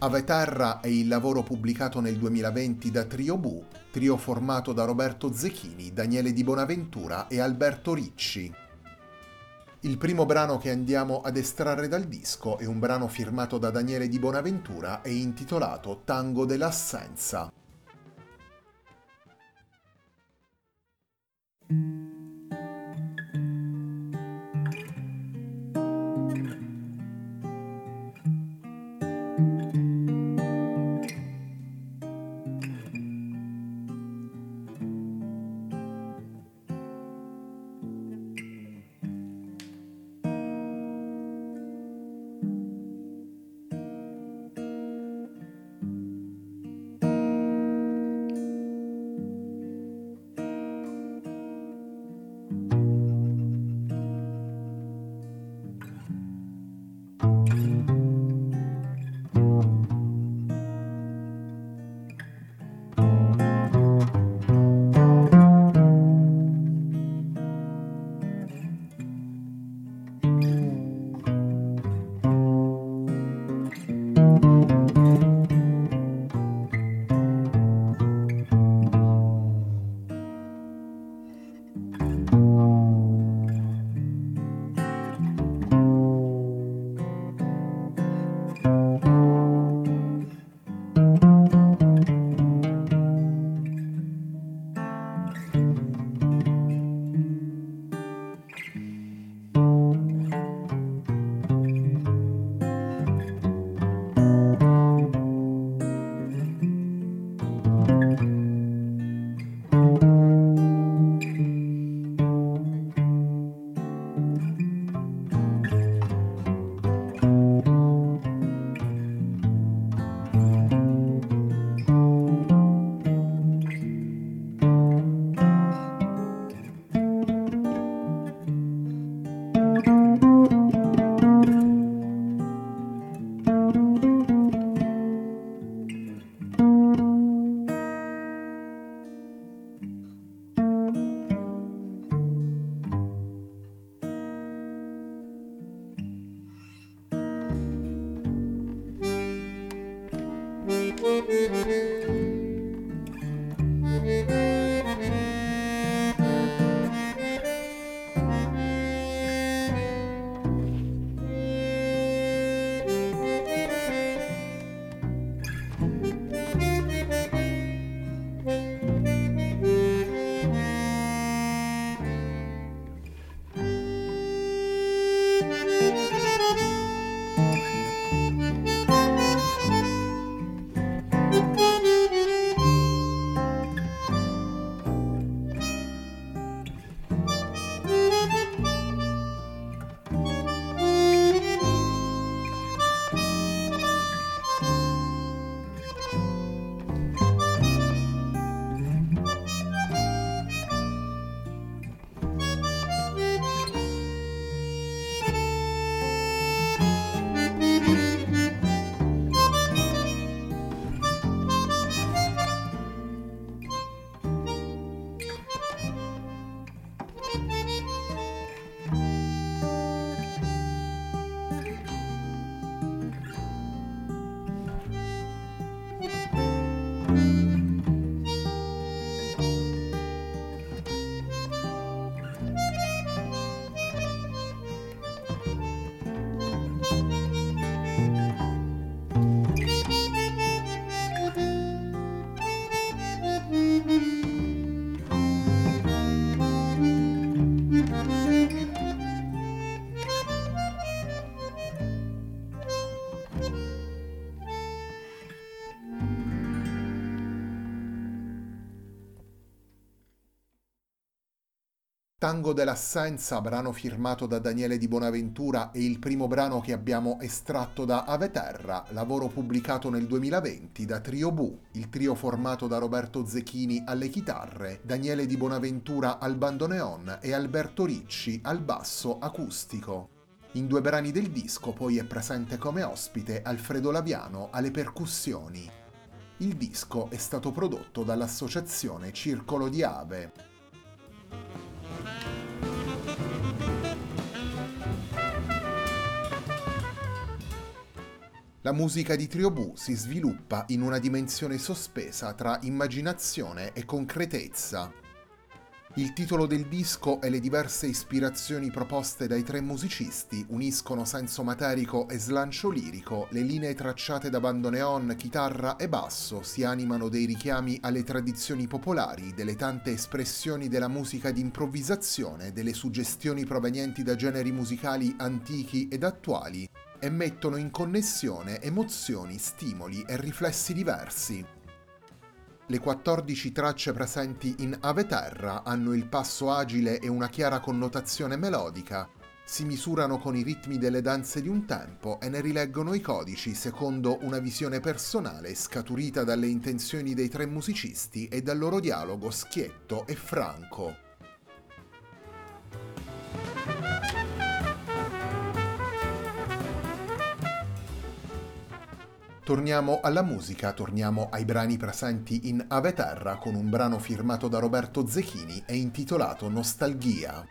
Ave Terra è il lavoro pubblicato nel 2020 da Trio Bu, trio formato da Roberto Zecchini, Daniele Di Bonaventura e Alberto Ricci. Il primo brano che andiamo ad estrarre dal disco è un brano firmato da Daniele Di Bonaventura e intitolato Tango dell'assenza. Tango dell'assenza, brano firmato da Daniele di Bonaventura e il primo brano che abbiamo estratto da Ave Terra, lavoro pubblicato nel 2020 da Trio Bu, il trio formato da Roberto Zecchini alle chitarre, Daniele di Bonaventura al bandoneon e Alberto Ricci al basso acustico. In due brani del disco poi è presente come ospite Alfredo Laviano alle percussioni. Il disco è stato prodotto dall'associazione Circolo di Ave. La musica di Triobù si sviluppa in una dimensione sospesa tra immaginazione e concretezza. Il titolo del disco e le diverse ispirazioni proposte dai tre musicisti uniscono senso materico e slancio lirico, le linee tracciate da bandoneon, chitarra e basso si animano dei richiami alle tradizioni popolari, delle tante espressioni della musica di improvvisazione, delle suggestioni provenienti da generi musicali antichi ed attuali, e mettono in connessione emozioni, stimoli e riflessi diversi. Le 14 tracce presenti in Ave Terra hanno il passo agile e una chiara connotazione melodica, si misurano con i ritmi delle danze di un tempo e ne rileggono i codici secondo una visione personale scaturita dalle intenzioni dei tre musicisti e dal loro dialogo schietto e franco. Torniamo alla musica, torniamo ai brani presenti in Ave Terra con un brano firmato da Roberto Zechini e intitolato Nostalgia.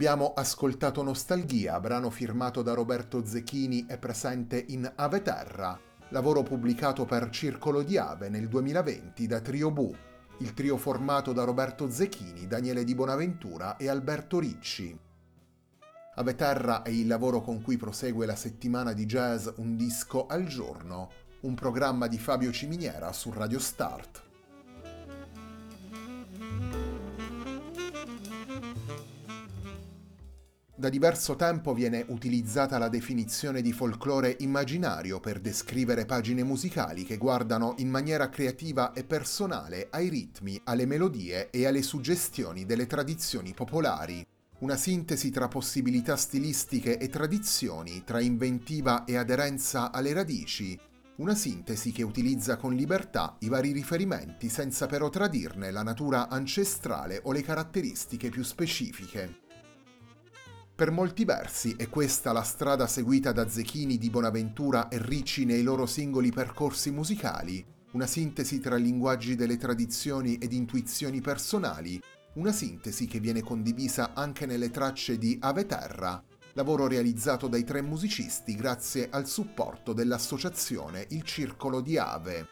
Abbiamo ascoltato Nostalgia, brano firmato da Roberto Zecchini e presente in Ave Terra, lavoro pubblicato per Circolo di Ave nel 2020 da Trio Bu, il trio formato da Roberto Zecchini, Daniele Di Bonaventura e Alberto Ricci. Ave Terra è il lavoro con cui prosegue la settimana di jazz Un disco al giorno, un programma di Fabio Ciminiera su Radio Start. Da diverso tempo viene utilizzata la definizione di folklore immaginario per descrivere pagine musicali che guardano in maniera creativa e personale ai ritmi, alle melodie e alle suggestioni delle tradizioni popolari. Una sintesi tra possibilità stilistiche e tradizioni, tra inventiva e aderenza alle radici, una sintesi che utilizza con libertà i vari riferimenti senza però tradirne la natura ancestrale o le caratteristiche più specifiche. Per molti versi è questa la strada seguita da Zechini di Bonaventura e Ricci nei loro singoli percorsi musicali, una sintesi tra linguaggi delle tradizioni ed intuizioni personali, una sintesi che viene condivisa anche nelle tracce di Ave Terra, lavoro realizzato dai tre musicisti grazie al supporto dell'associazione Il Circolo di Ave.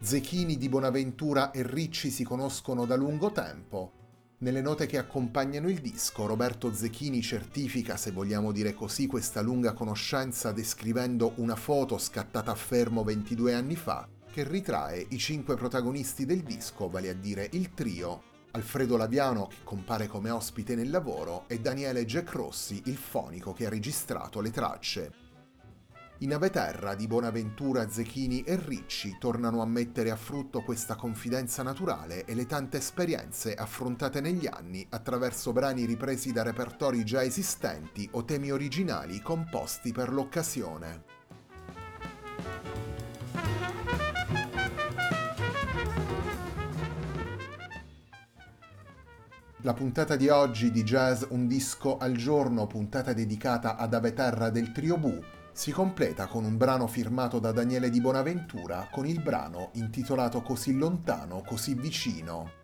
Zechini di Bonaventura e Ricci si conoscono da lungo tempo, nelle note che accompagnano il disco, Roberto Zechini certifica, se vogliamo dire così, questa lunga conoscenza descrivendo una foto scattata a fermo 22 anni fa che ritrae i cinque protagonisti del disco, vale a dire il trio, Alfredo Laviano che compare come ospite nel lavoro e Daniele Jack Rossi, il fonico che ha registrato le tracce. In Aveterra di Bonaventura, Zechini e Ricci tornano a mettere a frutto questa confidenza naturale e le tante esperienze affrontate negli anni attraverso brani ripresi da repertori già esistenti o temi originali composti per l'occasione. La puntata di oggi di Jazz Un disco al giorno, puntata dedicata ad Aveterra del Trio Bu, si completa con un brano firmato da Daniele di Bonaventura con il brano intitolato Così lontano, così vicino,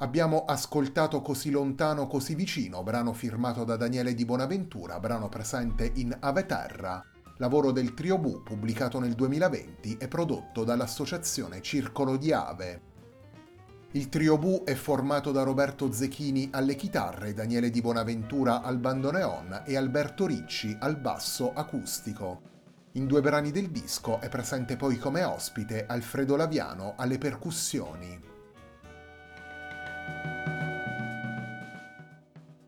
Abbiamo ascoltato Così lontano, così vicino, brano firmato da Daniele Di Bonaventura, brano presente in Ave Terra, lavoro del Trio Bu pubblicato nel 2020 e prodotto dall'associazione Circolo di Ave. Il Trio Bu è formato da Roberto Zechini alle chitarre, Daniele Di Bonaventura al bandoneon e Alberto Ricci al basso acustico. In due brani del disco è presente poi come ospite Alfredo Laviano alle percussioni.